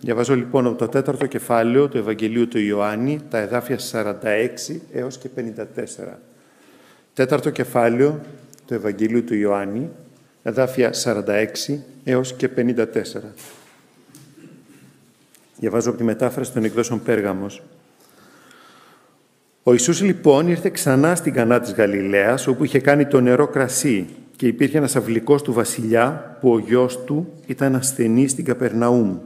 Διαβάζω λοιπόν από το τέταρτο κεφάλαιο του Ευαγγελίου του Ιωάννη, τα εδάφια 46 έως και 54. Τέταρτο κεφάλαιο του Ευαγγελίου του Ιωάννη, εδάφια 46 έως και 54. Διαβάζω από τη μετάφραση των εκδόσεων Πέργαμος. Ο Ιησούς λοιπόν ήρθε ξανά στην Κανά της Γαλιλαίας, όπου είχε κάνει το νερό κρασί και υπήρχε ένας αυλικός του βασιλιά, που ο γιος του ήταν ασθενής στην Καπερναούμ.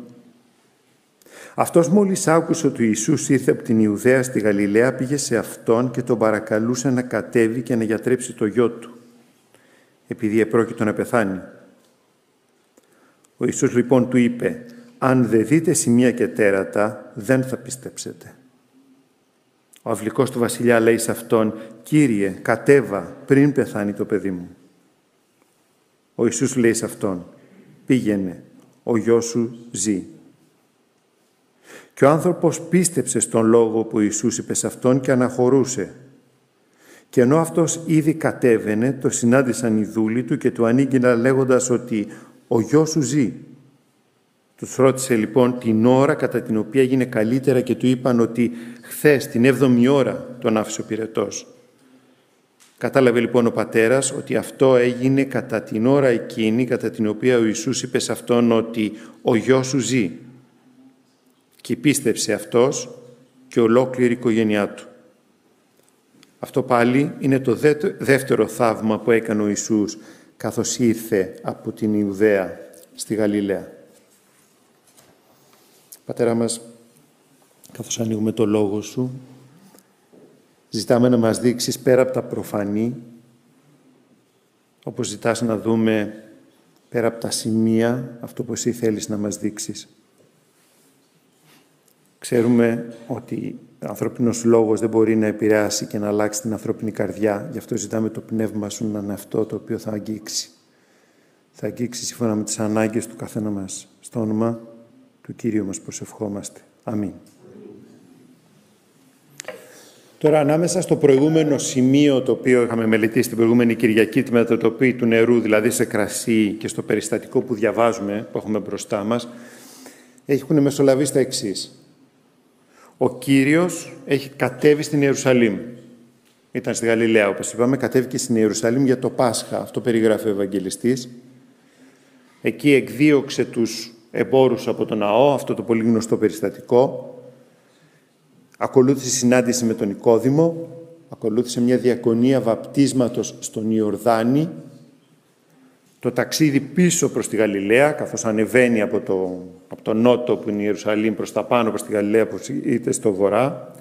Αυτός μόλις άκουσε ότι ο Ιησούς ήρθε από την Ιουδαία στη Γαλιλαία, πήγε σε Αυτόν και τον παρακαλούσε να κατέβει και να γιατρέψει το γιο του, επειδή επρόκειτο να πεθάνει. Ο Ιησούς λοιπόν του είπε, «Αν δεν δείτε σημεία και τέρατα, δεν θα πιστέψετε». Ο αυλικός του βασιλιά λέει σε αυτόν, «Κύριε, κατέβα πριν πεθάνει το παιδί μου». Ο Ιησούς λέει σε αυτόν, «Πήγαινε, ο γιος σου ζει». Και ο άνθρωπος πίστεψε στον λόγο που ο Ιησούς είπε σε αυτόν και αναχωρούσε. Και ενώ αυτός ήδη κατέβαινε, το συνάντησαν οι δούλοι του και του ανήγγειναν λέγοντας ότι «Ο γιος σου ζει». Τους ρώτησε λοιπόν την ώρα κατά την οποία έγινε καλύτερα και του είπαν ότι χθες την 7η ώρα τον άφησε ο πυρετός. Κατάλαβε λοιπόν ο πατέρας ότι αυτό έγινε κατά την ώρα εκείνη κατά την οποία ο Ιησούς είπε σε αυτόν ότι «Ο γιος σου ζει» και πίστεψε αυτός και ολόκληρη η οικογένειά του. Αυτό πάλι είναι το δεύτερο θαύμα που έκανε ο Ιησούς καθώς ήρθε από την Ιουδαία στη Γαλιλαία. Πατέρα μας, καθώς ανοίγουμε το Λόγο Σου, ζητάμε να μας δείξεις πέρα από τα προφανή, όπως ζητάς να δούμε πέρα από τα σημεία, αυτό που Εσύ θέλεις να μας δείξεις. Ξέρουμε ότι ο ανθρώπινος λόγος δεν μπορεί να επηρεάσει και να αλλάξει την ανθρώπινη καρδιά. Γι' αυτό ζητάμε το πνεύμα σου να είναι αυτό το οποίο θα αγγίξει. Θα αγγίξει σύμφωνα με τις ανάγκες του καθένα μας. Στο όνομα του Κύριου μας προσευχόμαστε. Αμήν. Τώρα, ανάμεσα στο προηγούμενο σημείο το οποίο είχαμε μελετήσει την προηγούμενη Κυριακή, τη μετατροπή του νερού, δηλαδή σε κρασί και στο περιστατικό που διαβάζουμε, που έχουμε μπροστά μας, έχουν μεσολαβήσει τα εξής. Ο Κύριος έχει κατέβει στην Ιερουσαλήμ. Ήταν στη Γαλιλαία, όπως είπαμε, κατέβηκε στην Ιερουσαλήμ για το Πάσχα. Αυτό περιγράφει ο Ευαγγελιστής. Εκεί εκδίωξε τους εμπόρους από τον ναό, αυτό το πολύ γνωστό περιστατικό. Ακολούθησε συνάντηση με τον Νικόδημο, ακολούθησε μια διακονία βαπτίσματος στον Ιορδάνη, το ταξίδι πίσω προς τη Γαλιλαία, καθώς ανεβαίνει από το, από το νότο που είναι η Ιερουσαλήμ προς τα πάνω προς τη Γαλιλαία που είτε στο βορρά.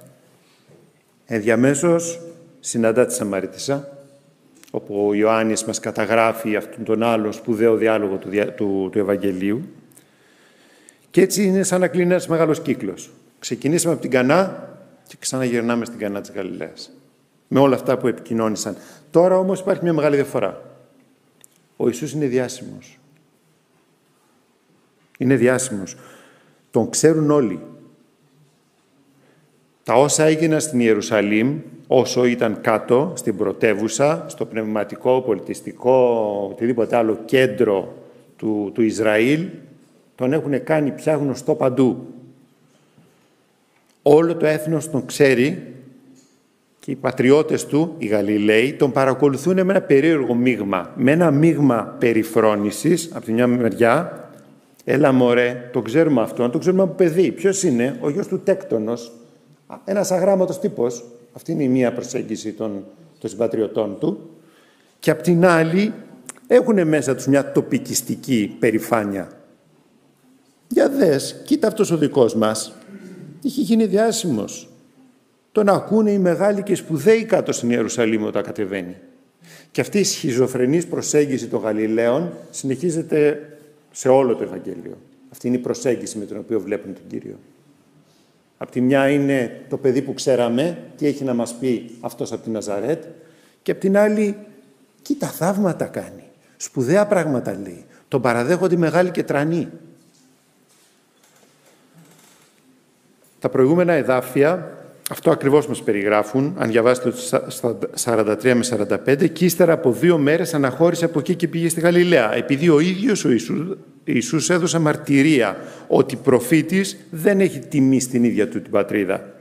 Ενδιαμέσως συναντά τη Σαμαρίτισσα, όπου ο Ιωάννης μας καταγράφει αυτόν τον άλλο σπουδαίο διάλογο του, του, του Ευαγγελίου. Και έτσι είναι σαν να κλείνει ένας μεγάλος κύκλος. Ξεκινήσαμε από την Κανά και ξαναγυρνάμε στην Κανά της Γαλιλαίας. Με όλα αυτά που επικοινώνησαν. Τώρα όμως υπάρχει μια μεγάλη διαφορά. Ο Ιησούς είναι διάσημος. Είναι διάσημος. Τον ξέρουν όλοι. Τα όσα έγιναν στην Ιερουσαλήμ, όσο ήταν κάτω, στην πρωτεύουσα, στο πνευματικό, πολιτιστικό, οτιδήποτε άλλο κέντρο του, του Ισραήλ, τον έχουν κάνει πια γνωστό παντού. Όλο το έθνος τον ξέρει και οι πατριώτες του, οι Γαλιλαίοι, τον παρακολουθούν με ένα περίεργο μείγμα. Με ένα μείγμα περιφρόνησης, από τη μια μεριά, έλα μωρέ, το ξέρουμε αυτόν, το ξέρουμε από παιδί. Ποιος είναι, ο γιος του Τέκτονος, ένας αγράμματος τύπος. Αυτή είναι η μία προσέγγιση των, των συμπατριωτών του. Και απ' την άλλη, έχουν μέσα τους μια τοπικιστική περηφάνεια. Για δες, κοίτα αυτός ο δικός μας. Είχε γίνει διάσημος τον ακούνε οι μεγάλοι και σπουδαίοι κάτω στην Ιερουσαλήμ όταν κατεβαίνει. Και αυτή η σχιζοφρενής προσέγγιση των Γαλιλαίων συνεχίζεται σε όλο το Ευαγγέλιο. Αυτή είναι η προσέγγιση με την οποία βλέπουν τον Κύριο. Απ' τη μια είναι το παιδί που ξέραμε, τι έχει να μας πει αυτός από την Ναζαρέτ, και απ' την άλλη, κοίτα θαύματα κάνει. Σπουδαία πράγματα λέει. Τον παραδέχονται μεγάλοι και τρανοί. Τα προηγούμενα εδάφια Αυτό ακριβώς μας περιγράφουν, αν διαβάσετε στα 43 με 45, και ύστερα από δύο μέρες αναχώρησε από εκεί και πήγε στη Γαλιλαία, επειδή ο ίδιος ο Ιησούς, Ιησούς έδωσε μαρτυρία ότι προφήτης δεν έχει τιμή στην ίδια του την πατρίδα.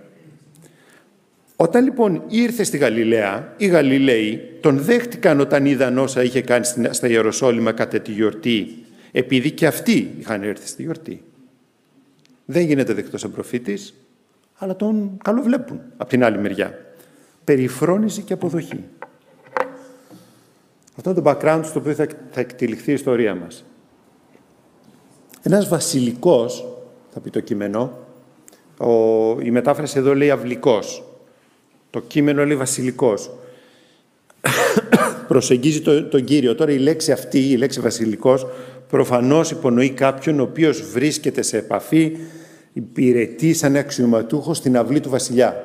Όταν λοιπόν ήρθε στη Γαλιλαία, οι Γαλιλαίοι τον δέχτηκαν όταν είδαν όσα είχε κάνει στα Ιεροσόλυμα κατά τη γιορτή, επειδή και αυτοί είχαν έρθει στη γιορτή. Δεν γίνεται δεκτός σαν προφήτης, αλλά τον καλοβλέπουν από την άλλη μεριά. Περιφρόνηση και αποδοχή. Αυτό είναι το background στο οποίο θα, θα εκτυλιχθεί η ιστορία μας. Ένας βασιλικός, θα πει το κείμενο, ο, η μετάφραση εδώ λέει αυλικός. Το κείμενο λέει βασιλικός. Προσεγγίζει το, τον Κύριο. Τώρα η λέξη αυτή, η λέξη βασιλικός, προφανώς υπονοεί κάποιον ο οποίος βρίσκεται σε επαφή υπηρετεί σαν αξιωματούχος στην αυλή του βασιλιά.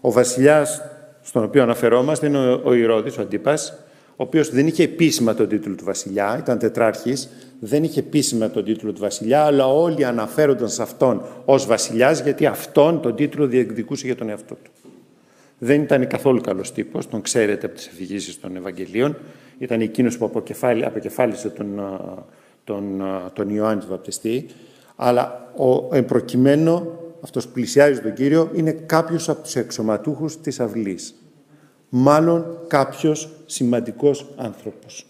Ο βασιλιάς στον οποίο αναφερόμαστε είναι ο, ο Ηρώδης, ο Αντίπας, ο οποίος δεν είχε επίσημα τον τίτλο του βασιλιά, ήταν τετράρχης, δεν είχε επίσημα τον τίτλο του βασιλιά, αλλά όλοι αναφέρονταν σε αυτόν ως βασιλιάς, γιατί αυτόν τον τίτλο διεκδικούσε για τον εαυτό του. Δεν ήταν καθόλου καλός τύπος, τον ξέρετε από τις αφηγήσεις των Ευαγγελίων, ήταν εκείνος που αποκεφάλισε τον, τον, τον Ιωάννη του Βαπτιστή, αλλά ο εμπροκειμένο, αυτός που πλησιάζει τον Κύριο, είναι κάποιος από τους εξωματούχους της αυλής. Μάλλον κάποιος σημαντικός άνθρωπος,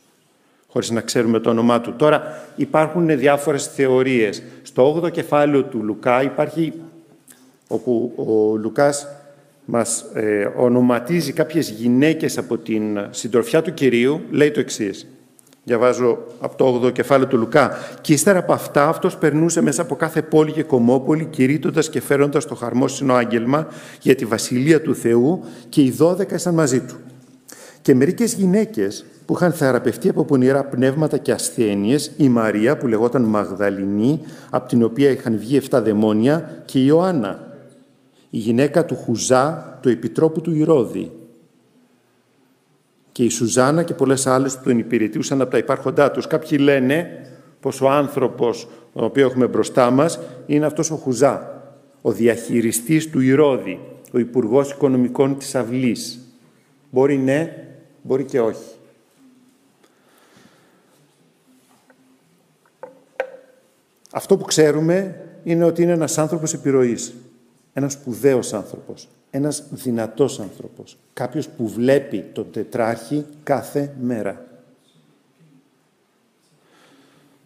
χωρίς να ξέρουμε το όνομά του. Τώρα υπάρχουν διάφορες θεωρίες. Στο 8ο κεφάλαιο του Λουκά υπάρχει, όπου ο Λουκάς μας ε, ονοματίζει κάποιες γυναίκες από την συντροφιά του Κυρίου, λέει το εξής. Διαβάζω από το 8ο κεφάλαιο του Λουκά. Και ύστερα από αυτά, αυτός περνούσε μέσα από κάθε πόλη και κομμόπολη, κηρύττοντας και φέροντας το χαρμόσυνο άγγελμα για τη βασιλεία του Θεού, και οι δώδεκα ήσαν μαζί του. Και μερικές γυναίκες που είχαν θεραπευτεί από πονηρά πνεύματα και ασθένειες, η Μαρία που λεγόταν Μαγδαληνή, από την οποία είχαν βγει 7 δαιμόνια, και η Ιωάννα, η γυναίκα του Χουζά, του επιτρόπου του Ηρώδη, και η Σουζάνα και πολλές άλλες που τον υπηρετούσαν από τα υπάρχοντά τους. Κάποιοι λένε πως ο άνθρωπος τον οποίος έχουμε μπροστά μας είναι αυτός ο Χουζά, ο διαχειριστής του Ηρώδη, ο Υπουργός Οικονομικών της Αυλής. Μπορεί ναι, μπορεί και όχι. Αυτό που ξέρουμε είναι ότι είναι ένας άνθρωπος επιρροής. Ένας σπουδαίος άνθρωπος ένας δυνατός άνθρωπος. Κάποιος που βλέπει τον τετράρχη κάθε μέρα.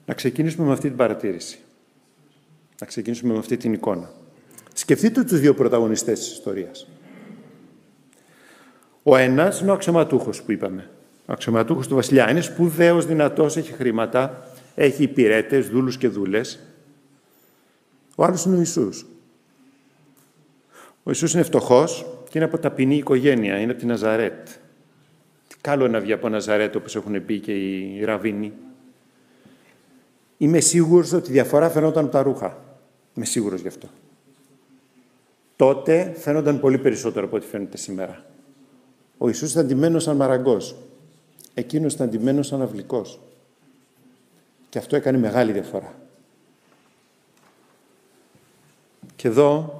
Να ξεκινήσουμε με αυτή την παρατήρηση. Να ξεκινήσουμε με αυτή την εικόνα. Σκεφτείτε τους δύο πρωταγωνιστές της ιστορίας. Ο ένας είναι ο αξιωματούχος που είπαμε. Ο αξιωματούχος του βασιλιά. Είναι σπουδαίος, δυνατός, έχει χρήματα, έχει υπηρέτες, δούλους και δούλες. Ο άλλος είναι ο Ιησούς. Ο Ιησούς είναι φτωχός και είναι από ταπεινή οικογένεια, είναι από τη Ναζαρέτ. Τι καλό να βγει από Ναζαρέτ, όπως έχουν πει και οι Ραβίνοι. Είμαι σίγουρος ότι η διαφορά φαινόταν από τα ρούχα. Είμαι σίγουρος γι' αυτό. Τότε φαίνονταν πολύ περισσότερο από ό,τι φαίνεται σήμερα. Ο Ιησούς ήταν ντυμένος σαν μαραγκός. Εκείνος ήταν ντυμένος σαν αυλικός. Και αυτό έκανε μεγάλη διαφορά. Και εδώ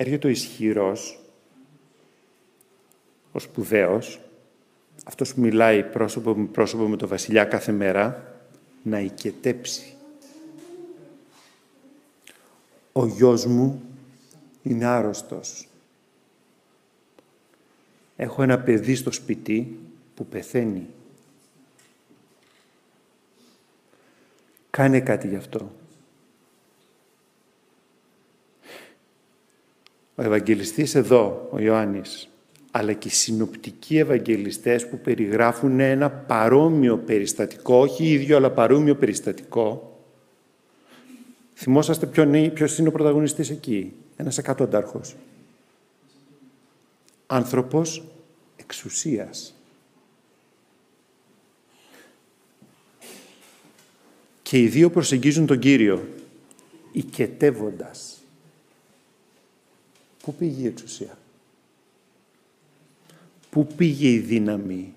έρχεται ο ισχυρός, ο σπουδαίος, αυτός που μιλάει πρόσωπο με πρόσωπο με τον βασιλιά κάθε μέρα, να οικετέψει. Ο γιος μου είναι άρρωστος. Έχω ένα παιδί στο σπίτι που πεθαίνει. Κάνε κάτι γι' αυτό. Ο Ευαγγελιστής εδώ, ο Ιωάννης, αλλά και οι συνοπτικοί Ευαγγελιστές που περιγράφουν ένα παρόμοιο περιστατικό, όχι ίδιο αλλά παρόμοιο περιστατικό. Θυμόσαστε ποιος είναι ο πρωταγωνιστής εκεί; Ένας εκατοντάρχος. Άνθρωπος εξουσίας. Και οι δύο προσεγγίζουν τον Κύριο, οικετεύοντας. Πού πήγε η εξουσία; Πού πήγε η δύναμη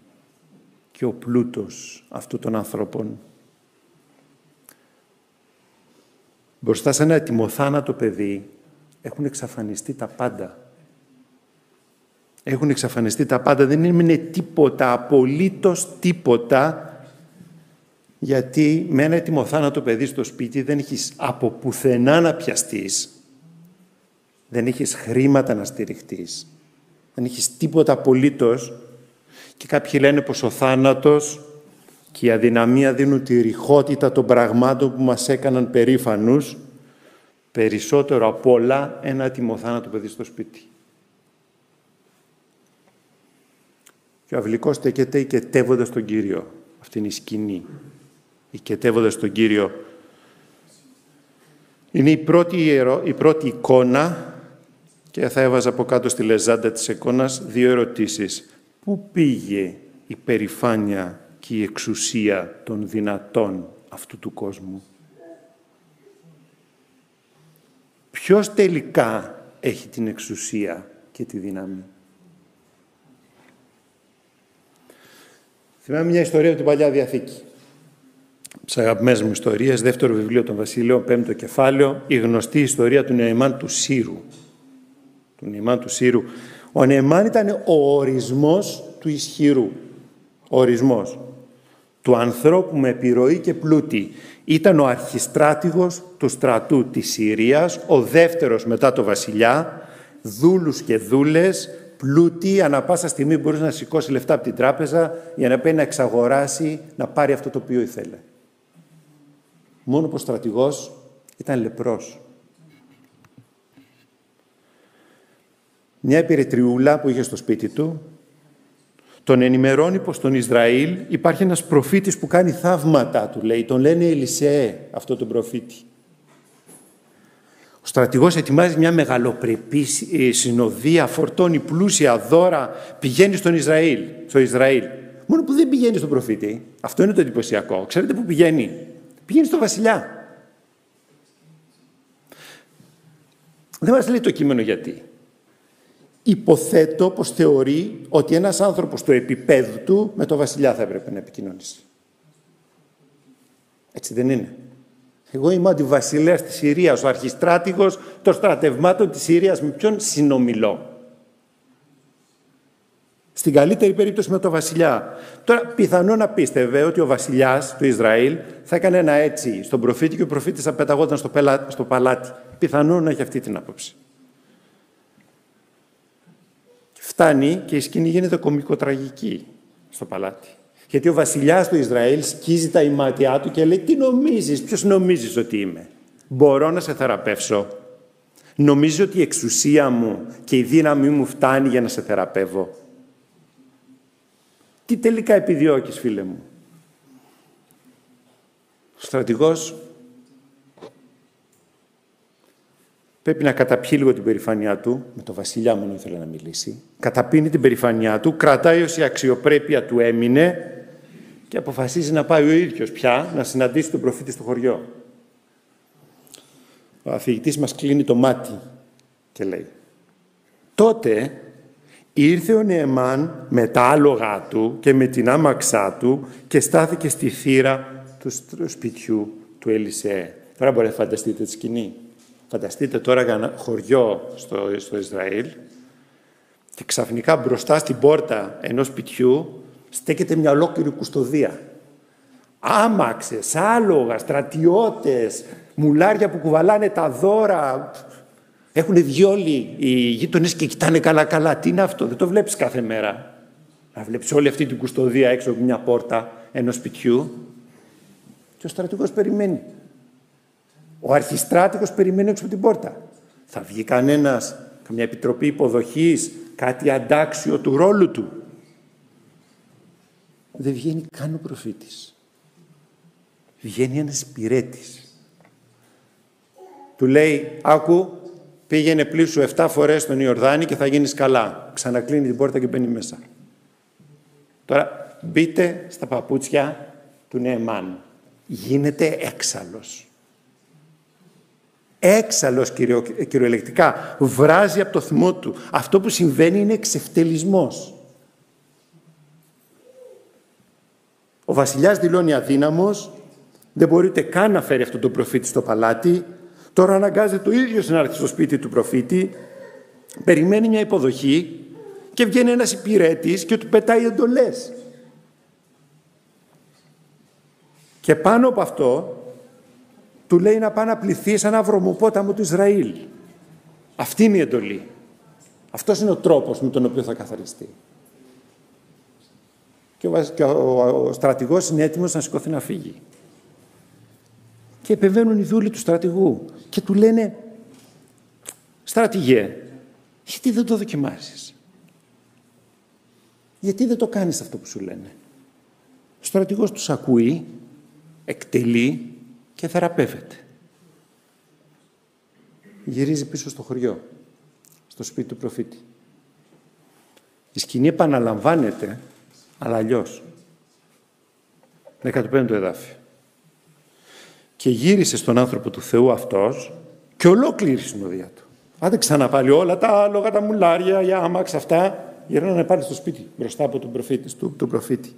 και ο πλούτος αυτού των ανθρώπων; Μπροστά σε ένα ετοιμοθάνατο παιδί έχουν εξαφανιστεί τα πάντα. Έχουν εξαφανιστεί τα πάντα, δεν είναι τίποτα, απολύτως τίποτα, γιατί με ένα έτοιμο θάνατο παιδί στο σπίτι δεν έχεις από πουθενά να πιαστείς, δεν έχεις χρήματα να στηριχτείς, δεν έχεις τίποτα απολύτως και κάποιοι λένε πως ο θάνατος και η αδυναμία δίνουν τη ρηχότητα των πραγμάτων που μας έκαναν περήφανους περισσότερο απ' όλα ένα έτοιμο θάνατο παιδί στο σπίτι. Και ο αυλικός στέκεται οικετεύοντας τον Κύριο. Αυτή είναι η σκηνή. Οικετεύοντας τον Κύριο. Είναι η πρώτη, ιερο, η πρώτη εικόνα και θα έβαζα από κάτω στη λεζάντα της εικόνας δύο ερωτήσεις. Πού πήγε η περηφάνεια και η εξουσία των δυνατών αυτού του κόσμου; Ποιος τελικά έχει την εξουσία και τη δύναμη; Θυμάμαι μια ιστορία από την Παλιά Διαθήκη. Τις αγαπημένες μου ιστορίες, δεύτερο βιβλίο των Βασιλείων, πέμπτο κεφάλαιο, η γνωστή ιστορία του Νεϊμάν του Σύρου. Του Νεϊμάν του Σύρου. Ο Νεϊμάν ήταν ο ορισμός του ισχυρού. Ο ορισμός του ανθρώπου με επιρροή και πλούτη. Ήταν ο αρχιστράτηγος του στρατού της Συρίας, ο δεύτερος μετά το βασιλιά, δούλους και δούλες, πλούτη, ανα πάσα στιγμή μπορούσε να σηκώσει λεφτά από την τράπεζα για να πάει να εξαγοράσει, να πάρει αυτό το οποίο ήθελε. Μόνος που ο στρατηγός ήταν λεπρός. Μια υπηρετριούλα που είχε στο σπίτι του τον ενημερώνει πως στον Ισραήλ υπάρχει ένας προφήτης που κάνει θαύματα, του λέει. Τον λένε Ελισέ, αυτό τον προφήτη. Ο στρατηγός ετοιμάζει μια μεγαλοπρεπή ε, συνοδεία, φορτώνει πλούσια δώρα, πηγαίνει στον Ισραήλ, στο Ισραήλ. Μόνο που δεν πηγαίνει στον προφήτη. Αυτό είναι το εντυπωσιακό. Ξέρετε πού πηγαίνει; Πηγαίνει στο βασιλιά. Δεν μας λέει το κείμενο γιατί. Υποθέτω πως θεωρεί ότι ένας άνθρωπος του επίπεδου του με το βασιλιά θα έπρεπε να επικοινωνήσει. Έτσι δεν είναι. Εγώ είμαι ο αντιβασιλέας της Συρίας, ο αρχιστράτηγος των στρατευμάτων της Συρίας. Με ποιον συνομιλώ. Στην καλύτερη περίπτωση με τον βασιλιά. Τώρα, πιθανό να πίστευε ότι ο βασιλιάς του Ισραήλ θα έκανε ένα έτσι στον προφήτη και ο προφήτης θα πεταγόταν στο, στο παλάτι. Πιθανό να έχει αυτή την άποψη. Φτάνει και η σκηνή γίνεται κομικοτραγική στο παλάτι. Γιατί ο βασιλιάς του Ισραήλ σκίζει τα ημάτια του και λέει «Τι νομίζεις, ποιος νομίζεις ότι είμαι; Μπορώ να σε θεραπεύσω. Νομίζω ότι η εξουσία μου και η δύναμή μου φτάνει για να σε θεραπεύω. Τι τελικά επιδιώκεις φίλε μου; Ο στρατηγός Πρέπει να καταπιεί λίγο την περηφανιά του, με το βασιλιά μόνο ήθελε να μιλήσει. Καταπίνει την περηφανιά του, κρατάει όσοι η αξιοπρέπεια του έμεινε και αποφασίζει να πάει ο ίδιος πια να συναντήσει τον προφήτη στο χωριό. Ο αφηγητής μας κλείνει το μάτι και λέει «Τότε ήρθε ο Νεεμάν με τα άλογα του και με την άμαξά του και στάθηκε στη θύρα του σπιτιού του Ελισέ». Τώρα μπορείτε να φανταστείτε τη σκηνή. Φανταστείτε τώρα ένα χωριό στο, στο Ισραήλ και ξαφνικά μπροστά στην πόρτα ενός σπιτιού στέκεται μια ολόκληρη κουστοδία. Άμαξες, άλογα, στρατιώτες, μουλάρια που κουβαλάνε τα δώρα. Έχουν διόλοι οι γείτονες και κοιτάνε καλά-καλά. Τι είναι αυτό, δεν το βλέπεις κάθε μέρα. Να βλέπεις όλη αυτή την κουστοδία έξω από μια πόρτα ενός σπιτιού. Και ο στρατηγός περιμένει. Ο αρχιστράτηγος περιμένει έξω από την πόρτα. Θα βγει κανένας, καμιά επιτροπή υποδοχής, κάτι αντάξιο του ρόλου του. Δεν βγαίνει καν ο προφήτης. Βγαίνει ένας πυρέτης. Του λέει, άκου, πήγαινε πλήσου 7 φορές στον Ιορδάνη και θα γίνεις καλά. Ξανακλίνει την πόρτα και μπαίνει μέσα. Τώρα μπείτε στα παπούτσια του Νεεμάν. Γίνεται έξαλλος έξαλλος κυριολεκτικά, βράζει από το θυμό του. Αυτό που συμβαίνει είναι εξευτελισμός. Ο βασιλιάς δηλώνει αδύναμος, δεν μπορεί ούτε καν να φέρει αυτόν τον προφήτη στο παλάτι, τώρα αναγκάζεται το ίδιος να έρθει στο σπίτι του προφήτη, περιμένει μια υποδοχή και βγαίνει ένας υπηρέτης και του πετάει εντολές. Και πάνω από αυτό του λέει να πάει να πληθεί σε ένα βρωμοπόταμο του Ισραήλ. Αυτή είναι η εντολή. Αυτός είναι ο τρόπος με τον οποίο θα καθαριστεί. Και ο, και ο, στρατηγός είναι έτοιμος να σηκωθεί να φύγει. Και επεμβαίνουν οι δούλοι του στρατηγού και του λένε «Στρατηγέ, γιατί δεν το δοκιμάσεις. Γιατί δεν το κάνεις αυτό που σου λένε; Ο στρατηγός τους ακούει, εκτελεί και θεραπεύεται. Γυρίζει πίσω στο χωριό, στο σπίτι του προφήτη. Η σκηνή επαναλαμβάνεται, αλλά αλλιώς. 15ο εδάφιο. Και γύρισε στον άνθρωπο του Θεού αυτός και ολόκληρη η συνοδεία του. Άντε ξαναπάλι όλα τα άλογα, τα μουλάρια, οι άμαξ, αυτά, γυρνάνε πάλι στο σπίτι, μπροστά από τον προφήτη, του, τον προφήτη.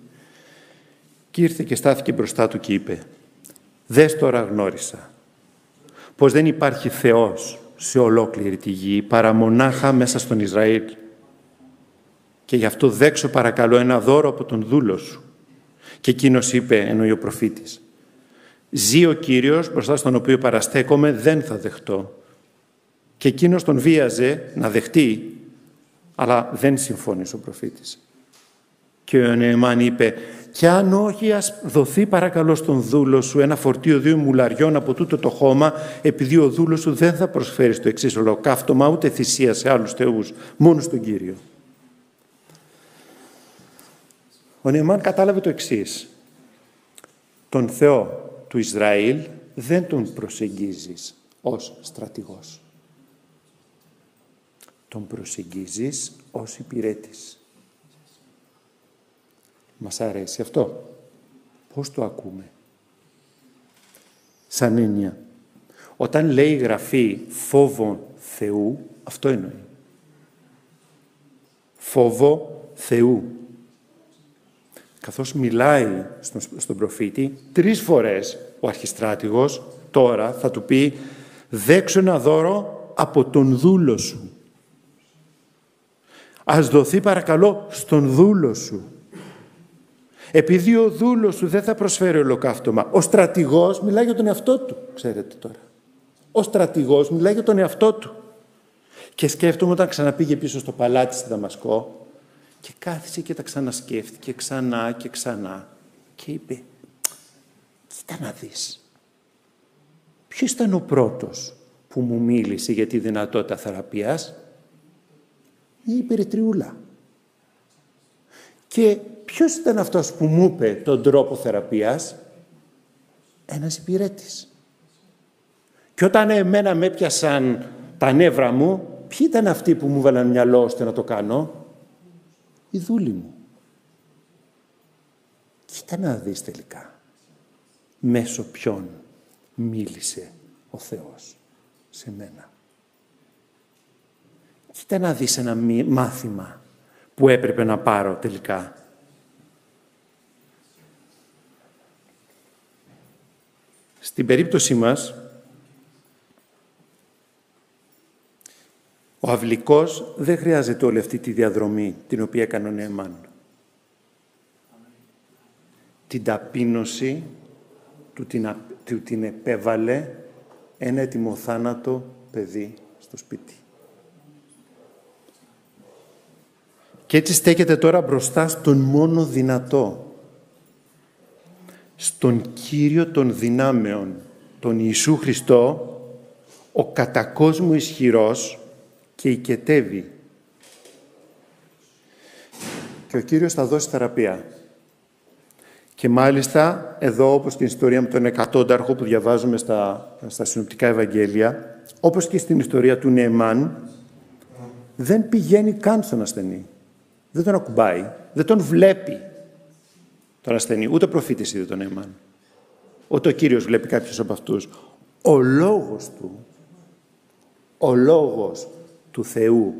Και ήρθε και στάθηκε μπροστά του και είπε «Δες τώρα γνώρισα πως δεν υπάρχει Θεός σε ολόκληρη τη γη παρά μονάχα μέσα στον Ισραήλ. Και γι' αυτό δέξω παρακαλώ ένα δώρο από τον δούλο σου». Και εκείνος είπε, εννοεί ο προφήτης, «Ζει ο Κύριος μπροστά στον οποίο παραστέκομαι, δεν θα δεχτώ». Και εκείνος τον βίαζε να δεχτεί, αλλά δεν συμφώνησε ο προφήτης. Και ο Νεεμάν είπε, «Και αν όχι, ας δοθεί παρακαλώ στον δούλο σου ένα φορτίο δύο μουλαριών από τούτο το χώμα, επειδή ο δούλος σου δεν θα προσφέρει στο εξής ολοκαύτωμα, ούτε θυσία σε άλλους θεούς, μόνο στον Κύριο». Ο Νεεμάν κατάλαβε το εξής. Τον Θεό του Ισραήλ δεν τον προσεγγίζεις ως στρατηγός. Τον προσεγγίζεις ως υπηρέτης. Μας αρέσει αυτό. Πώς το ακούμε; Σαν έννοια. Όταν λέει η Γραφή φόβο Θεού, αυτό εννοεί. Φόβο Θεού. Καθώς μιλάει στον, στον προφήτη, τρεις φορές ο αρχιστράτηγος τώρα θα του πει «Δέξω ένα δώρο από τον δούλο σου». Ας δοθεί παρακαλώ στον δούλο σου. Επειδή ο δούλος σου δεν θα προσφέρει ολοκαύτωμα. Ο στρατηγός μιλάει για τον εαυτό του, ξέρετε τώρα. Ο στρατηγός μιλάει για τον εαυτό του. Και σκέφτομαι όταν ξαναπήγε πίσω στο παλάτι στη Δαμασκό και κάθισε και τα ξανασκέφτηκε ξανά και ξανά και είπε «Κοίτα να δεις, ποιος ήταν ο πρώτος που μου μίλησε για τη δυνατότητα θεραπείας» η υπερητριούλα. Και ποιος ήταν αυτός που μου είπε τον τρόπο θεραπείας; Ένας υπηρέτης. Και όταν εμένα με έπιασαν τα νεύρα μου, ποιοι ήταν αυτοί που μου βάλαν μυαλό ώστε να το κάνω; Οι δούλοι μου. Κοίτα να δεις τελικά. Μέσω ποιον μίλησε ο Θεός σε μένα. Κοίτα να δεις ένα μάθημα που έπρεπε να πάρω τελικά. Στην περίπτωσή μας, ο αυλικός δεν χρειάζεται όλη αυτή τη διαδρομή την οποία έκανε ο Νεεμάν. Την ταπείνωση του την, του την επέβαλε ένα έτοιμο θάνατο παιδί στο σπίτι. Και έτσι στέκεται τώρα μπροστά στον μόνο δυνατό, στον Κύριο των δυνάμεων, τον Ιησού Χριστό, ο κατακόσμου ισχυρός και οικετεύει. Και ο Κύριος θα δώσει θεραπεία. Και μάλιστα εδώ, όπως και στην ιστορία με τον εκατόνταρχο που διαβάζουμε στα, στα συνοπτικά Ευαγγέλια, όπως και στην ιστορία του Νεεμάν, δεν πηγαίνει καν στον ασθενή δεν τον ακουμπάει, δεν τον βλέπει τον ασθενή. Ούτε ο προφήτης είδε τον Έμαν. Ούτε ο Κύριος βλέπει κάποιος από αυτούς. Ο λόγος του, ο λόγος του Θεού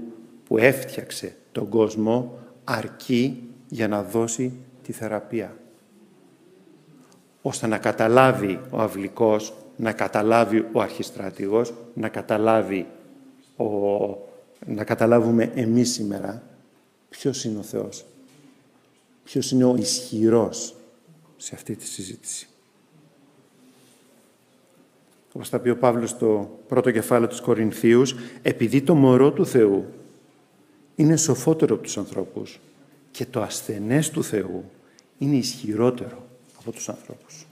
που έφτιαξε τον κόσμο αρκεί για να δώσει τη θεραπεία. Ώστε να καταλάβει ο αυλικός, να καταλάβει ο αρχιστράτηγος, να καταλάβει ο, να καταλάβουμε εμείς σήμερα ποιος είναι ο Θεός. Ποιος είναι ο ισχυρός σε αυτή τη συζήτηση. Όπως θα πει ο Παύλος στο πρώτο κεφάλαιο της Κορινθίους, επειδή το μωρό του Θεού είναι σοφότερο από τους ανθρώπους και το ασθενές του Θεού είναι ισχυρότερο από τους ανθρώπους.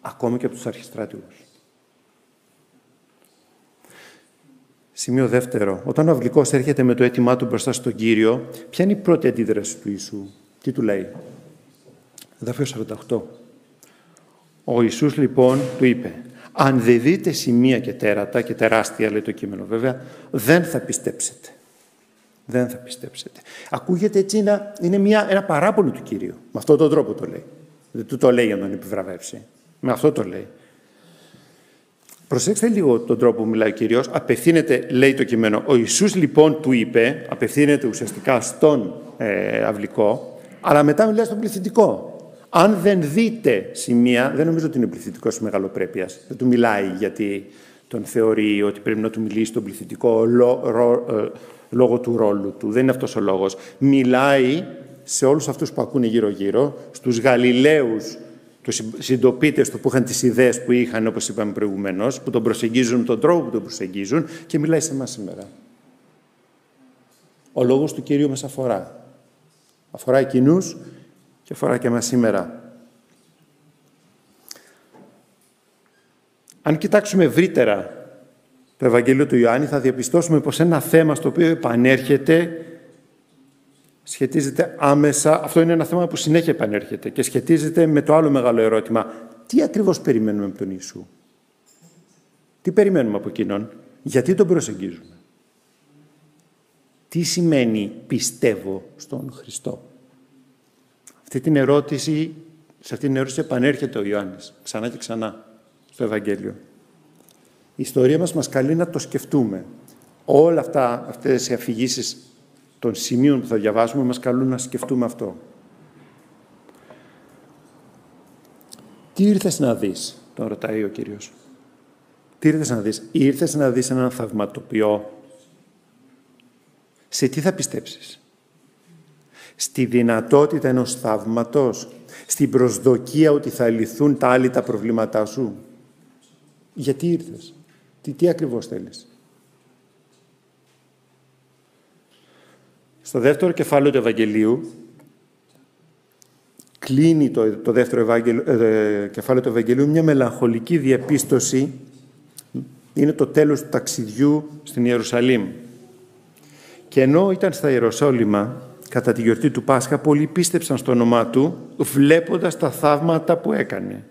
Ακόμη και από τους αρχιστράτηγους. Σημείο δεύτερο. Όταν ο Αυλικός έρχεται με το αίτημά του μπροστά στον Κύριο, ποια είναι η πρώτη αντίδραση του Ιησού; Τι του λέει; Εδάφιο 48. Ο Ιησούς λοιπόν του είπε «Αν δεν δείτε σημεία και τέρατα, και τεράστια λέει το κείμενο βέβαια, δεν θα πιστέψετε». Δεν θα πιστέψετε. Ακούγεται έτσι να είναι μια, ένα παράπονο του Κύριου. Με αυτόν τον τρόπο το λέει. Δεν του το λέει για να τον επιβραβεύσει. Με αυτό το λέει. Προσέξτε λίγο τον τρόπο που μιλάει ο Κύριος. Απευθύνεται, λέει το κείμενο, ο Ιησούς λοιπόν του είπε, απευθύνεται ουσιαστικά στον ε, αυλικό, αλλά μετά μιλάει στον πληθυντικό. Αν δεν δείτε σημεία, δεν νομίζω ότι είναι πληθυντικός μεγαλοπρέπειας. Δεν του μιλάει γιατί τον θεωρεί ότι πρέπει να του μιλήσει στον πληθυντικό ε, λόγω του ρόλου του. Δεν είναι αυτός ο λόγος. Μιλάει σε όλους αυτούς που ακούνε γύρω-γύρω, στους Γαλιλαίους, τους συντοπίτες του που είχαν τις ιδέες που είχαν, όπως είπαμε προηγουμένως, που τον προσεγγίζουν με τον τρόπο που τον προσεγγίζουν και μιλάει σε εμάς σήμερα. Ο λόγος του Κυρίου μας αφορά. Αφορά εκείνους και αφορά και εμάς σήμερα. Αν κοιτάξουμε ευρύτερα το Ευαγγέλιο του Ιωάννη θα διαπιστώσουμε πως ένα θέμα στο οποίο επανέρχεται σχετίζεται άμεσα, αυτό είναι ένα θέμα που συνέχεια επανέρχεται και σχετίζεται με το άλλο μεγάλο ερώτημα. Τι ακριβώς περιμένουμε από τον Ιησού; Τι περιμένουμε από εκείνον; Γιατί τον προσεγγίζουμε; Τι σημαίνει πιστεύω στον Χριστό. Αυτή την ερώτηση, σε αυτή την ερώτηση επανέρχεται ο Ιωάννης ξανά και ξανά στο Ευαγγέλιο. Η ιστορία μας μας καλεί να το σκεφτούμε. Όλα αυτά, αυτές οι αφηγήσεις των σημείων που θα διαβάσουμε μας καλούν να σκεφτούμε αυτό. Τι ήρθες να δεις, τον ρωτάει ο Κύριος. Τι ήρθες να δεις; Ήρθες να δεις έναν θαυματοποιό. Σε τι θα πιστέψεις; Στη δυνατότητα ενός θαύματος. Στην προσδοκία ότι θα λυθούν τα άλλη τα προβλήματά σου; Γιατί ήρθες; Τι, τι ακριβώς θέλεις; Στο δεύτερο κεφάλαιο του Ευαγγελίου κλείνει το, το δεύτερο Ευαγγελ, ε, κεφάλαιο του Ευαγγελίου μια μελαγχολική διαπίστωση. Είναι το τέλος του ταξιδιού στην Ιερουσαλήμ. Και ενώ ήταν στα Ιεροσόλυμα, κατά τη γιορτή του Πάσχα, πολλοί πίστεψαν στο όνομά του, βλέποντας τα θαύματα που έκανε.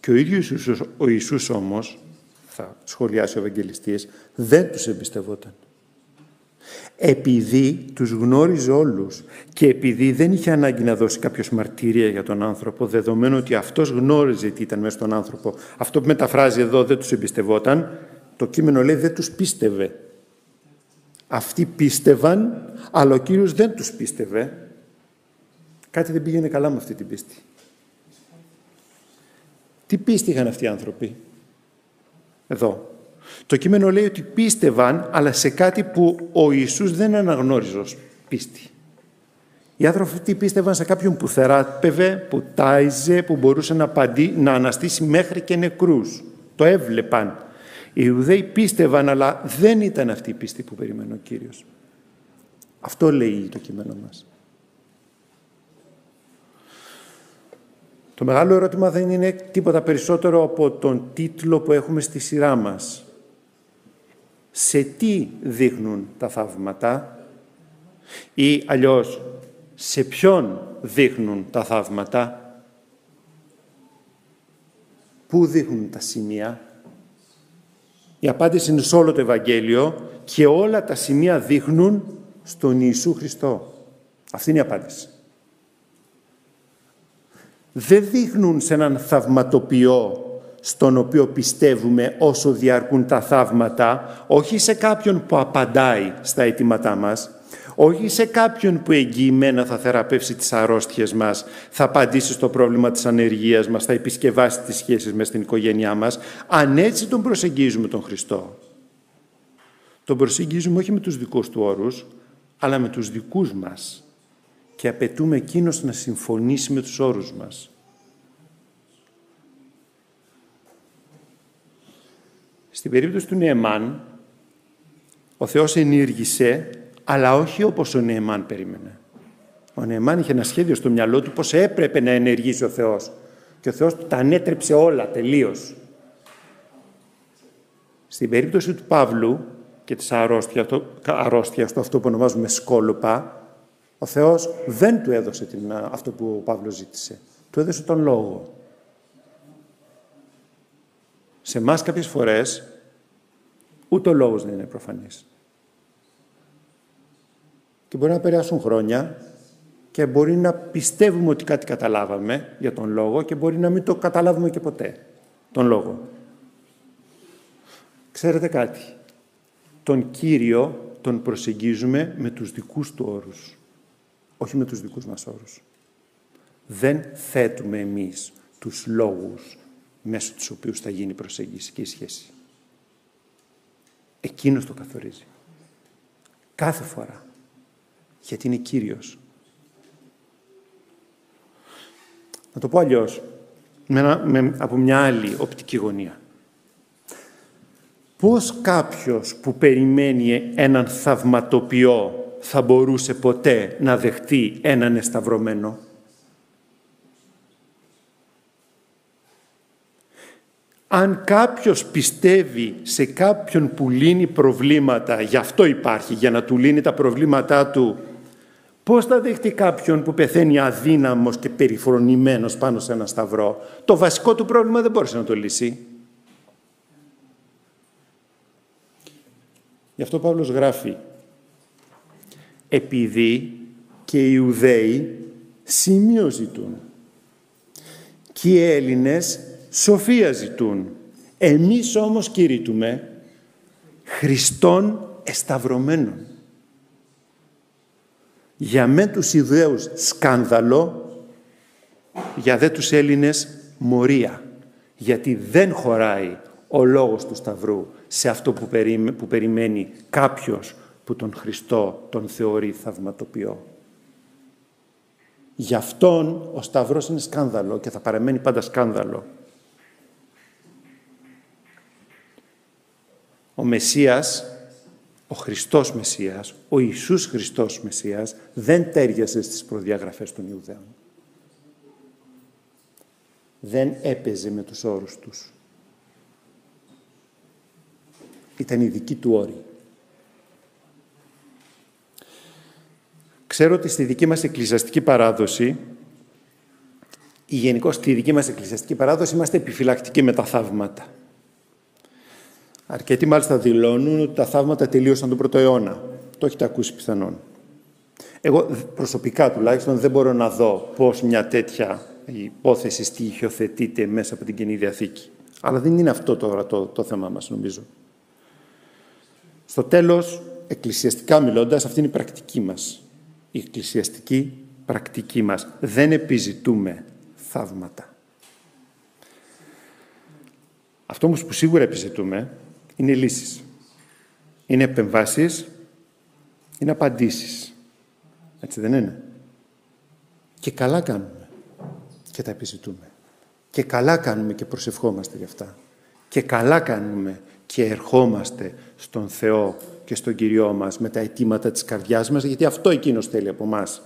Και ο ίδιος ο Ιησούς όμως θα σχολιάσει ο Ευαγγελιστής, δεν τους εμπιστευόταν. Επειδή τους γνώριζε όλους και επειδή δεν είχε ανάγκη να δώσει κάποιος μαρτύρια για τον άνθρωπο, δεδομένου ότι αυτός γνώριζε τι ήταν μέσα στον άνθρωπο, αυτό που μεταφράζει εδώ δεν τους εμπιστευόταν, το κείμενο λέει δεν τους πίστευε. Αυτοί πίστευαν, αλλά ο Κύριος δεν τους πίστευε. Κάτι δεν πήγαινε καλά με αυτή την πίστη. Τι πίστη είχαν αυτοί οι άνθρωποι; Εδώ. Το κείμενο λέει ότι πίστευαν, αλλά σε κάτι που ο Ιησούς δεν αναγνώριζε ως πίστη. Οι άνθρωποι αυτοί πίστευαν σε κάποιον που θεράπευε, που τάιζε, που μπορούσε να, παντή, να αναστήσει μέχρι και νεκρούς. Το έβλεπαν. Οι Ιουδαίοι πίστευαν, αλλά δεν ήταν αυτή η πίστη που περιμένει ο Κύριος. Αυτό λέει το κείμενο μας. Το μεγάλο ερώτημα δεν είναι τίποτα περισσότερο από τον τίτλο που έχουμε στη σειρά μας. Σε τι δείχνουν τα θαύματα ή αλλιώς σε ποιον δείχνουν τα θαύματα, πού δείχνουν τα σημεία; Η απάντηση είναι σε όλο το Ευαγγέλιο και όλα τα σημεία δείχνουν στον Ιησού Χριστό. Αυτή είναι η απάντηση δεν δείχνουν σε έναν θαυματοποιό στον οποίο πιστεύουμε όσο διαρκούν τα θαύματα, όχι σε κάποιον που απαντάει στα αιτήματά μας, όχι σε κάποιον που εγγυημένα θα θεραπεύσει τις αρρώστιες μας, θα απαντήσει στο πρόβλημα της ανεργίας μας, θα επισκευάσει τις σχέσεις με στην οικογένειά μας, αν έτσι τον προσεγγίζουμε τον Χριστό. Τον προσεγγίζουμε όχι με τους δικούς του όρους, αλλά με τους δικούς μας και απαιτούμε εκείνος να συμφωνήσει με τους όρους μας. Στην περίπτωση του Νεεμάν, ο Θεός ενήργησε, αλλά όχι όπως ο Νεεμάν περίμενε. Ο Νεεμάν είχε ένα σχέδιο στο μυαλό του πώς έπρεπε να ενεργήσει ο Θεός. Και ο Θεός τα ανέτρεψε όλα τελείως. Στην περίπτωση του Παύλου και της αρρώστιας, το, αρρώστιας, το αυτό που ονομάζουμε σκόλοπα, ο Θεός δεν του έδωσε την, αυτό που ο Παύλος ζήτησε. Του έδωσε τον λόγο. Σε εμάς κάποιες φορές ούτε ο λόγος δεν είναι προφανής. Και μπορεί να περάσουν χρόνια και μπορεί να πιστεύουμε ότι κάτι καταλάβαμε για τον λόγο και μπορεί να μην το καταλάβουμε και ποτέ, τον λόγο. Ξέρετε κάτι, τον Κύριο τον προσεγγίζουμε με τους δικούς του όρους, όχι με τους δικούς μας όρους. Δεν θέτουμε εμείς τους λόγους μέσω τους οποίους θα γίνει η προσέγγιση και η σχέση. Εκείνος το καθορίζει. Κάθε φορά. Γιατί είναι Κύριος. Να το πω αλλιώς, με, από μια άλλη οπτική γωνία. Πώς κάποιος που περιμένει έναν θαυματοποιό θα μπορούσε ποτέ να δεχτεί έναν εσταυρωμένο; Αν κάποιος πιστεύει σε κάποιον που λύνει προβλήματα, γι' αυτό υπάρχει, για να του λύνει τα προβλήματά του, πώς θα δεχτεί κάποιον που πεθαίνει αδύναμος και περιφρονημένος πάνω σε ένα σταυρό; Το βασικό του πρόβλημα δεν μπόρεσε να το λύσει. Γι' αυτό ο Παύλος γράφει «Επειδή και οι Ιουδαίοι σημείο ζητούν και οι Έλληνες σοφία ζητούν. Εμείς όμως κηρύττουμε Χριστόν εσταυρωμένων. Για με τους Ιδέους σκάνδαλο, για δε τους Έλληνες μορία. Γιατί δεν χωράει ο λόγος του Σταυρού σε αυτό που, που περιμένει κάποιος που τον Χριστό τον θεωρεί θαυματοποιό. Γι' αυτόν ο Σταυρός είναι σκάνδαλο και θα παραμένει πάντα σκάνδαλο. ο Μεσσίας, ο Χριστός Μεσσίας, ο Ιησούς Χριστός Μεσσίας δεν τέριαζε στις προδιαγραφές των Ιουδαίων. Δεν έπαιζε με τους όρους τους. Ήταν η δική του όρη. Ξέρω ότι στη δική μας εκκλησιαστική παράδοση ή γενικώς στη δική μας εκκλησιαστική παράδοση είμαστε επιφυλακτικοί με τα θαύματα. Αρκετοί μάλιστα δηλώνουν ότι τα θαύματα τελείωσαν τον πρώτο αιώνα. Το έχετε ακούσει πιθανόν. Εγώ προσωπικά τουλάχιστον δεν μπορώ να δω πώς μια τέτοια υπόθεση στοιχειοθετείται μέσα από την Καινή Διαθήκη. Αλλά δεν είναι αυτό τώρα το, το θέμα μας νομίζω. Στο τέλος, εκκλησιαστικά μιλώντας, αυτή είναι η πρακτική μας. Η εκκλησιαστική πρακτική μας. Δεν επιζητούμε θαύματα. Αυτό όμως που σίγουρα επιζητούμε είναι λύσεις. Είναι επεμβάσεις, είναι απαντήσεις. Έτσι δεν είναι; Και καλά κάνουμε και τα επιζητούμε. Και καλά κάνουμε και προσευχόμαστε γι' αυτά. Και καλά κάνουμε και ερχόμαστε στον Θεό και στον Κυριό μας με τα αιτήματα της καρδιάς μας, γιατί αυτό Εκείνος θέλει από μας.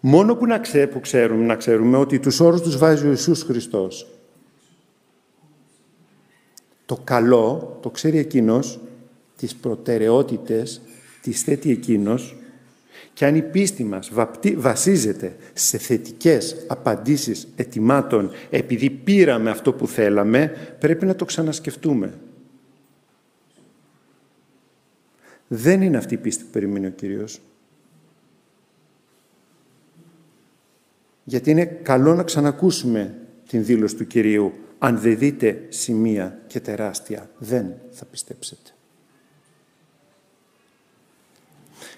Μόνο που, να που ξέρουμε, να ξέρουμε ότι τους όρους τους βάζει ο Ιησούς Χριστός το καλό το ξέρει εκείνος, τις προτεραιότητες τις θέτει εκείνος και αν η πίστη μας βασίζεται σε θετικές απαντήσεις ετοιμάτων επειδή πήραμε αυτό που θέλαμε, πρέπει να το ξανασκεφτούμε. Δεν είναι αυτή η πίστη που περιμένει ο Κύριος. Γιατί είναι καλό να ξανακούσουμε την δήλωση του Κυρίου αν δεν δείτε σημεία και τεράστια, δεν θα πιστέψετε.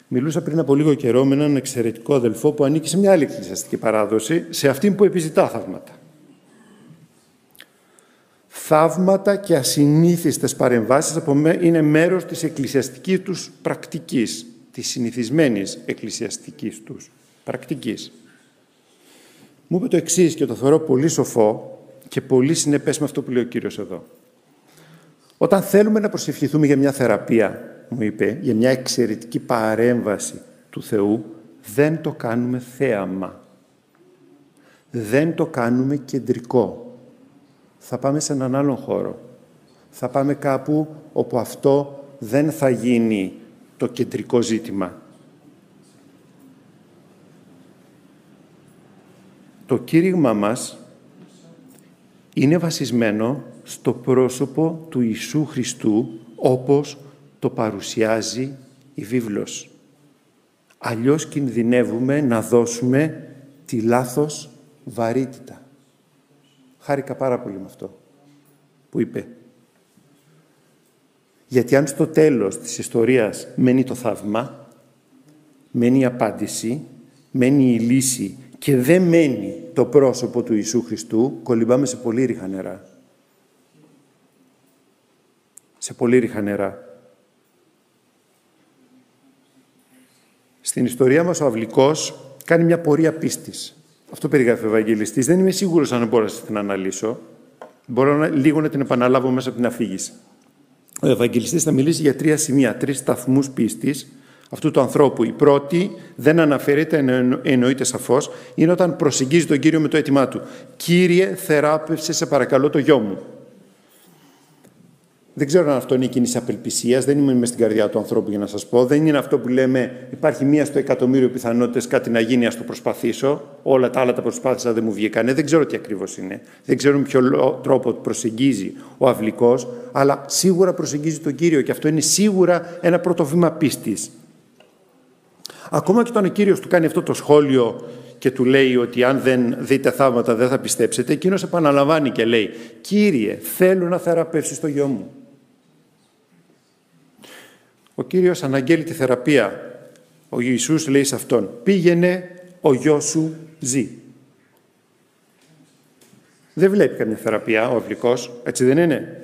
Μιλούσα πριν από λίγο καιρό με έναν εξαιρετικό αδελφό που ανήκει σε μια άλλη εκκλησιαστική παράδοση, σε αυτήν που επιζητά θαύματα. Θαύματα και ασυνήθιστες παρεμβάσεις είναι μέρος της εκκλησιαστικής τους πρακτικής. της συνηθισμένης εκκλησιαστικής τους πρακτικής. Μου είπε το εξής και το θεωρώ πολύ σοφό και πολύ συνεπές με αυτό που λέει ο Κύριος εδώ. Όταν θέλουμε να προσευχηθούμε για μια θεραπεία, μου είπε, για μια εξαιρετική παρέμβαση του Θεού, δεν το κάνουμε θέαμα. Δεν το κάνουμε κεντρικό. Θα πάμε σε έναν άλλον χώρο. Θα πάμε κάπου όπου αυτό δεν θα γίνει το κεντρικό ζήτημα. Το κήρυγμα μας είναι βασισμένο στο πρόσωπο του Ιησού Χριστού όπως το παρουσιάζει η βίβλος. Αλλιώς κινδυνεύουμε να δώσουμε τη λάθος βαρύτητα. Χάρηκα πάρα πολύ με αυτό που είπε. Γιατί αν στο τέλος της ιστορίας μένει το θαύμα, μένει η απάντηση, μένει η λύση και δεν μένει το πρόσωπο του Ιησού Χριστού, κολυμπάμε σε πολύ ρίχα νερά. Σε πολύ ρίχα νερά. Στην ιστορία μας ο Αυλικός κάνει μια πορεία πίστης. Αυτό περιγράφει ο Ευαγγελιστής. Δεν είμαι σίγουρος αν μπορώ να την αναλύσω. Μπορώ να, λίγο να την επαναλάβω μέσα από την αφήγηση. Ο Ευαγγελιστής θα μιλήσει για τρία σημεία, τρεις σταθμούς πίστης αυτού του ανθρώπου. Η πρώτη δεν αναφέρεται, εννοείται σαφώς, είναι όταν προσεγγίζει τον κύριο με το αίτημά του. Κύριε, θεράπευσε σε παρακαλώ το γιο μου. Δεν ξέρω αν αυτό είναι η κίνηση απελπισίας, δεν είμαι στην καρδιά του ανθρώπου για να σας πω. Δεν είναι αυτό που λέμε υπάρχει μία στο εκατομμύριο πιθανότητες κάτι να γίνει, ας το προσπαθήσω. Όλα τα άλλα τα προσπάθησα, δεν μου βγήκανε. Δεν ξέρω τι ακριβώς είναι. Δεν ξέρω με ποιο τρόπο προσεγγίζει ο αυλικός, αλλά σίγουρα προσεγγίζει τον κύριο και αυτό είναι σίγουρα ένα πρώτο βήμα πίστης. Ακόμα και όταν ο Κύριος του κάνει αυτό το σχόλιο και του λέει ότι αν δεν δείτε θαύματα δεν θα πιστέψετε, εκείνος επαναλαμβάνει και λέει «Κύριε, θέλω να θεραπεύσεις το γιο μου». Ο Κύριος αναγγέλει τη θεραπεία. Ο Ιησούς λέει σε αυτόν «Πήγαινε, ο γιος σου ζει». Δεν βλέπει καμιά θεραπεία ο αυλικός, έτσι δεν είναι;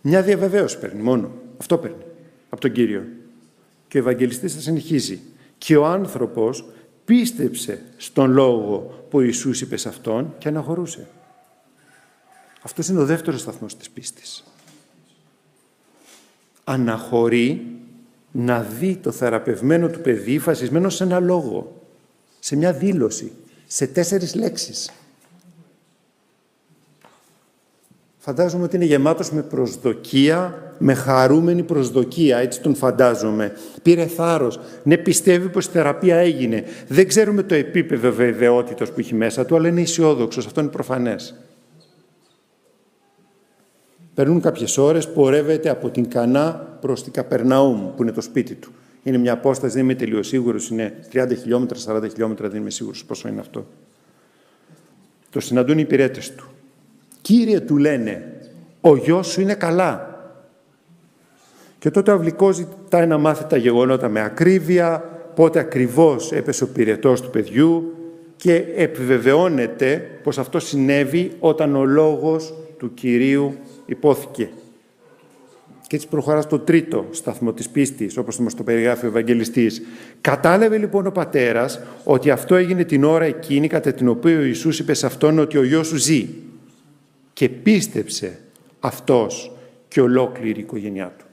Μια διαβεβαίωση παίρνει μόνο. Αυτό παίρνει από τον Κύριο. Και ο Ευαγγελιστής θα συνεχίζει. Και ο άνθρωπος πίστεψε στον λόγο που ο Ιησούς είπε σε αυτόν και αναχωρούσε. Αυτός είναι ο δεύτερος σταθμός της πίστης. Αναχωρεί να δει το θεραπευμένο του παιδί φασισμένο σε ένα λόγο, σε μια δήλωση, σε τέσσερις λέξεις. Φαντάζομαι ότι είναι γεμάτος με προσδοκία, με χαρούμενη προσδοκία, έτσι τον φαντάζομαι. Πήρε θάρρος, ναι πιστεύει πως η θεραπεία έγινε. Δεν ξέρουμε το επίπεδο βεβαιότητας που έχει μέσα του, αλλά είναι αισιόδοξος. αυτό είναι προφανές. Περνούν κάποιες ώρες, πορεύεται από την Κανά προς την Καπερναούμ, που είναι το σπίτι του. Είναι μια απόσταση, δεν είμαι τελείως σίγουρος, είναι 30 χιλιόμετρα, 40 χιλιόμετρα, δεν είμαι σίγουρος πόσο είναι αυτό. Το συναντούν οι υπηρέτες του. Κύριε του λένε, ο γιος σου είναι καλά. Και τότε ο Αυλικός ζητάει να μάθει τα γεγονότα με ακρίβεια, πότε ακριβώς έπεσε ο πυρετός του παιδιού και επιβεβαιώνεται πως αυτό συνέβη όταν ο λόγος του Κυρίου υπόθηκε. Και έτσι προχωρά στο τρίτο σταθμό της πίστης, όπως μας το περιγράφει ο Ευαγγελιστής. Κατάλαβε λοιπόν ο πατέρας ότι αυτό έγινε την ώρα εκείνη κατά την οποία ο Ιησούς είπε σε αυτόν ότι ο γιος σου ζει και πίστεψε αυτός και ολόκληρη η οικογένειά του.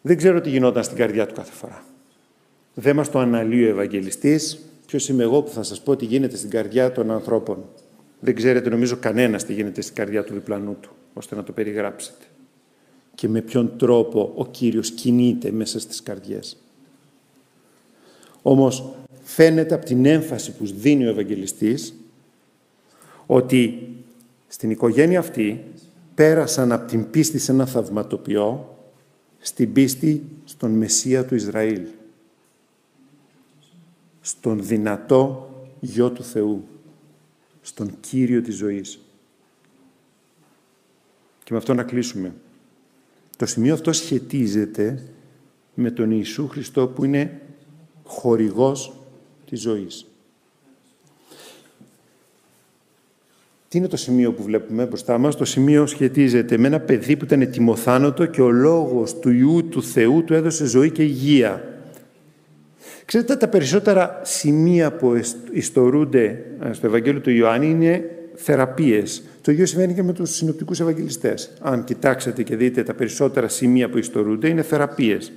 Δεν ξέρω τι γινόταν στην καρδιά του κάθε φορά. Δεν μας το αναλύει ο Ευαγγελιστής. Ποιος είμαι εγώ που θα σας πω τι γίνεται στην καρδιά των ανθρώπων. Δεν ξέρετε νομίζω κανένας τι γίνεται στην καρδιά του διπλανού του, ώστε να το περιγράψετε. Και με ποιον τρόπο ο Κύριος κινείται μέσα στις καρδιές. Όμως φαίνεται από την έμφαση που δίνει ο Ευαγγελιστής ότι στην οικογένεια αυτή πέρασαν από την πίστη σε ένα θαυματοποιό στην πίστη στον Μεσσία του Ισραήλ, στον δυνατό Γιο του Θεού, στον Κύριο της ζωής. Και με αυτό να κλείσουμε. Το σημείο αυτό σχετίζεται με τον Ιησού Χριστό που είναι χορηγός της ζωής. Τι είναι το σημείο που βλέπουμε μπροστά μας; Το σημείο σχετίζεται με ένα παιδί που ήταν ετοιμοθάνατο και ο λόγος του Ιού του Θεού του έδωσε ζωή και υγεία. Ξέρετε, τα περισσότερα σημεία που ιστορούνται ε, στο Ευαγγέλιο του Ιωάννη είναι θεραπείες. Το ίδιο συμβαίνει και με τους συνοπτικούς Ευαγγελιστές. Αν κοιτάξετε και δείτε τα περισσότερα σημεία που ιστορούνται, είναι θεραπείες.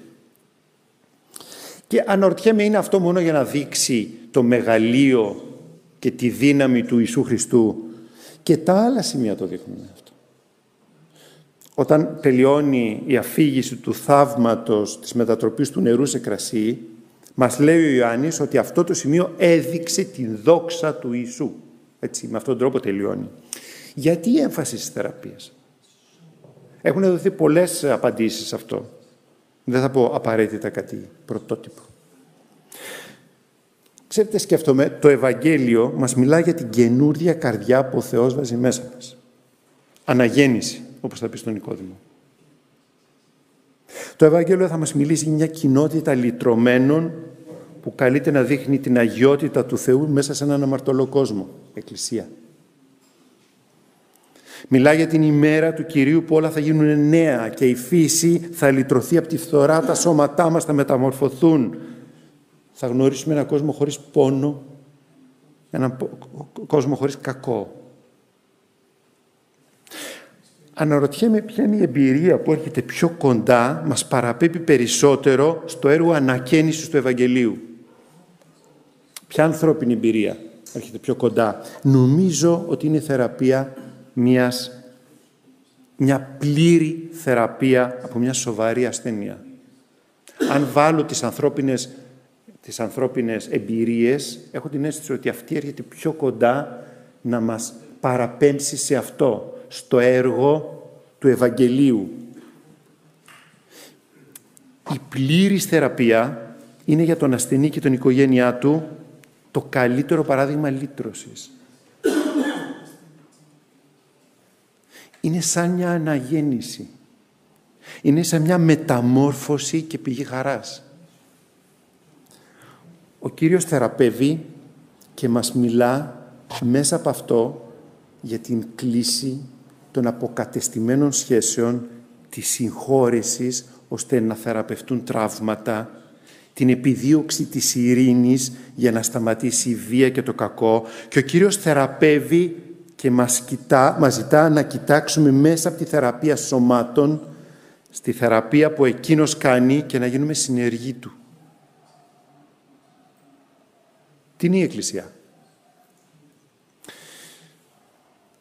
Και αναρωτιέμαι, είναι αυτό μόνο για να δείξει το μεγαλείο και τη δύναμη του Ιησού Χριστού; Και τα άλλα σημεία το δείχνουν αυτό. Όταν τελειώνει η αφήγηση του θαύματος της μετατροπής του νερού σε κρασί, μας λέει ο Ιωάννης ότι αυτό το σημείο έδειξε την δόξα του Ιησού. Έτσι, με αυτόν τον τρόπο τελειώνει. Γιατί η έμφαση στις θεραπείες; Έχουν δοθεί πολλές απαντήσεις σε αυτό. Δεν θα πω απαραίτητα κάτι πρωτότυπο. Ξέρετε, σκέφτομαι, το Ευαγγέλιο μας μιλά για την καινούργια καρδιά που ο Θεός βάζει μέσα μας. Αναγέννηση, όπως θα πει στον Νικόδημο. Το Ευαγγέλιο θα μας μιλήσει για μια κοινότητα λυτρωμένων που καλείται να δείχνει την αγιότητα του Θεού μέσα σε έναν αμαρτωλό κόσμο, Εκκλησία. Μιλά για την ημέρα του Κυρίου που όλα θα γίνουν νέα και η φύση θα λυτρωθεί από τη φθορά, τα σώματά μας θα μεταμορφωθούν. Θα γνωρίσουμε έναν κόσμο χωρίς πόνο, έναν κόσμο χωρίς κακό. Αναρωτιέμαι ποια είναι η εμπειρία που έρχεται πιο κοντά, μας παραπέμπει περισσότερο στο έργο ανακαίνησης του Ευαγγελίου. Ποια ανθρώπινη εμπειρία έρχεται πιο κοντά. Νομίζω ότι είναι η θεραπεία μιας, μια πλήρη θεραπεία από μια σοβαρή ασθένεια. Αν βάλω τις ανθρώπινες, τις ανθρώπινες εμπειρίες, έχω την αίσθηση ότι αυτή έρχεται πιο κοντά να μας παραπέμψει σε αυτό, στο έργο του Ευαγγελίου. Η πλήρης θεραπεία είναι για τον ασθενή και την οικογένειά του το καλύτερο παράδειγμα λύτρωσης. Είναι σαν μια αναγέννηση. Είναι σαν μια μεταμόρφωση και πηγή χαράς. Ο Κύριος θεραπεύει και μας μιλά μέσα από αυτό για την κλίση των αποκατεστημένων σχέσεων, της συγχώρεσης, ώστε να θεραπευτούν τραύματα, την επιδίωξη της ειρήνης για να σταματήσει η βία και το κακό και ο Κύριος θεραπεύει και μας, κοιτά, μας ζητά να κοιτάξουμε μέσα από τη θεραπεία σωμάτων στη θεραπεία που Εκείνος κάνει και να γίνουμε συνεργοί Του. Τι είναι η Εκκλησία.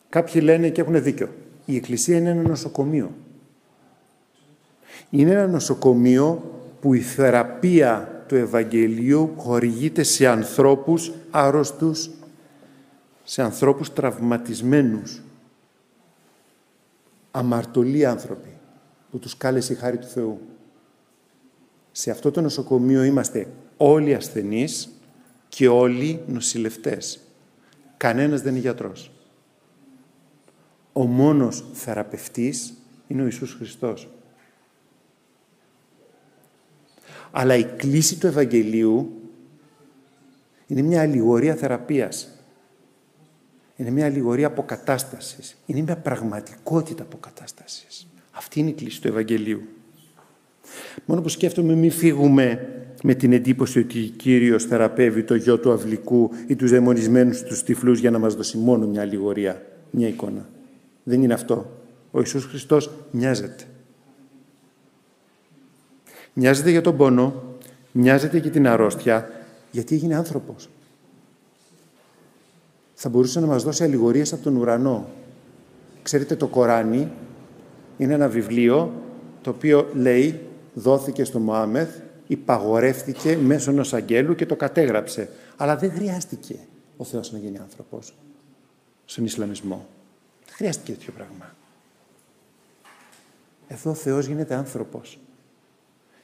Κάποιοι λένε και έχουν δίκιο. Η Εκκλησία είναι ένα νοσοκομείο. Είναι ένα νοσοκομείο που η θεραπεία του Ευαγγελίου χορηγείται σε ανθρώπους άρρωστους, σε ανθρώπους τραυματισμένους, αμαρτωλοί άνθρωποι που τους κάλεσε η χάρη του Θεού. Σε αυτό το νοσοκομείο είμαστε όλοι ασθενείς και όλοι νοσηλευτές. Κανένας δεν είναι γιατρός. Ο μόνος θεραπευτής είναι ο Ιησούς Χριστός. Αλλά η κλίση του Ευαγγελίου είναι μια αλληγορία θεραπείας. Είναι μια αλληγορία αποκατάστασης. Είναι μια πραγματικότητα αποκατάστασης. Αυτή είναι η κλίση του Ευαγγελίου. Μόνο που σκέφτομαι μην φύγουμε με την εντύπωση ότι ο Κύριος θεραπεύει το γιο του αυλικού ή τους δαιμονισμένους τους τυφλούς για να μας δώσει μόνο μια αλληγορία, μια εικόνα. Δεν είναι αυτό. Ο Ιησούς Χριστός μοιάζεται. Μοιάζεται για τον πόνο, μοιάζεται για την αρρώστια, γιατί έγινε άνθρωπος. Θα μπορούσε να μας δώσει αλληγορίες από τον ουρανό. Ξέρετε, το Κοράνι είναι ένα βιβλίο το οποίο λέει, δόθηκε στο Μωάμεθ, υπαγορεύτηκε μέσω ενός αγγέλου και το κατέγραψε. Αλλά δεν χρειάστηκε ο Θεός να γίνει άνθρωπος στον Ισλαμισμό. Δεν χρειάστηκε τέτοιο πράγμα. Εδώ ο Θεός γίνεται άνθρωπος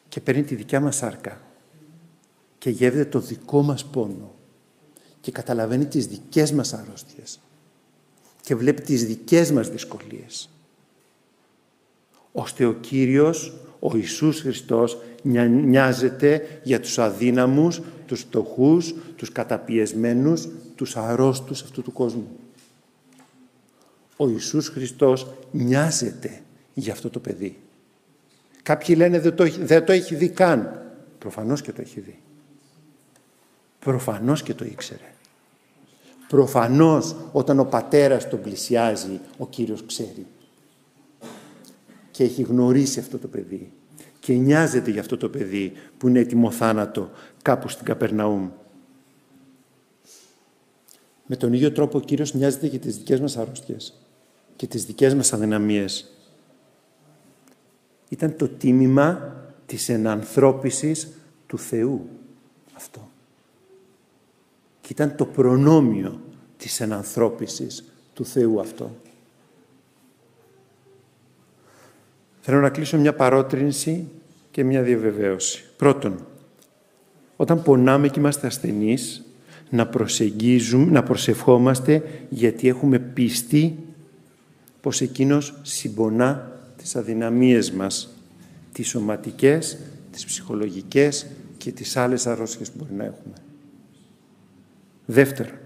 και παίρνει τη δικιά μας σάρκα και γεύεται το δικό μας πόνο και καταλαβαίνει τις δικές μας αρρώστιες και βλέπει τις δικές μας δυσκολίες. Ώστε ο Κύριος, ο Ιησούς Χριστός, νοιάζεται για τους αδύναμους, τους φτωχούς, τους καταπιεσμένους, τους αρρώστους αυτού του κόσμου. Ο Ιησούς Χριστός νοιάζεται για αυτό το παιδί. Κάποιοι λένε δεν το, έχει, δεν το έχει δει καν. Προφανώς και το έχει δει. Προφανώς και το ήξερε. Προφανώς όταν ο πατέρας τον πλησιάζει, ο Κύριος ξέρει. Και έχει γνωρίσει αυτό το παιδί. Και νοιάζεται για αυτό το παιδί που είναι έτοιμο θάνατο κάπου στην Καπερναούμ. Με τον ίδιο τρόπο ο Κύριος νοιάζεται για τις δικές μας αρρώστιες και τις δικές μας αδυναμίες. Ήταν το τίμημα της ενανθρώπισης του Θεού αυτό. Και ήταν το προνόμιο της ενανθρώπισης του Θεού αυτό. Θέλω να κλείσω μια παρότρινση και μια διαβεβαίωση. Πρώτον, όταν πονάμε και είμαστε ασθενείς, να προσεγγίζουμε, να προσευχόμαστε γιατί έχουμε πίστη πως Εκείνος συμπονά τις αδυναμίες μας, τις σωματικές, τις ψυχολογικές και τις άλλες αρρώστιες που μπορεί να έχουμε. Δεύτερον,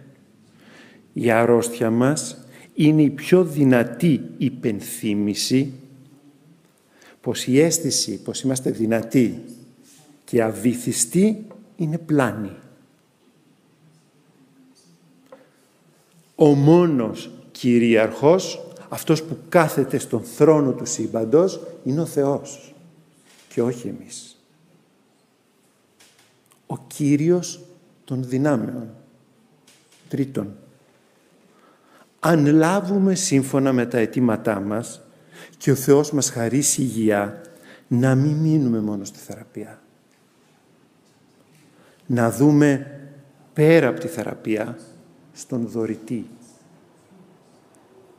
η αρρώστια μας είναι η πιο δυνατή υπενθύμηση πως η αίσθηση πως είμαστε δυνατοί και αβήθιστοι είναι πλάνη. Ο μόνος κυρίαρχος, αυτός που κάθεται στον θρόνο του σύμπαντος, είναι ο Θεός και όχι εμείς. Ο Κύριος των δυνάμεων. Τρίτον, αν λάβουμε σύμφωνα με τα αιτήματά μας και ο Θεός μας χαρίσει υγεία, να μην μείνουμε μόνο στη θεραπεία. Να δούμε πέρα από τη θεραπεία στον δωρητή.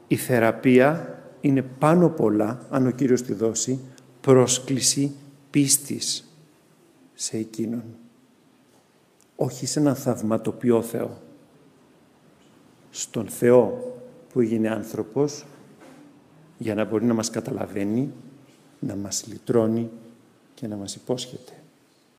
Η θεραπεία είναι πάνω πολλά, αν ο Κύριος τη δώσει, πρόσκληση πίστης σε Εκείνον. Όχι σε έναν θαυματοποιό Θεό. Στον Θεό που έγινε άνθρωπος για να μπορεί να μας καταλαβαίνει, να μας λυτρώνει και να μας υπόσχεται.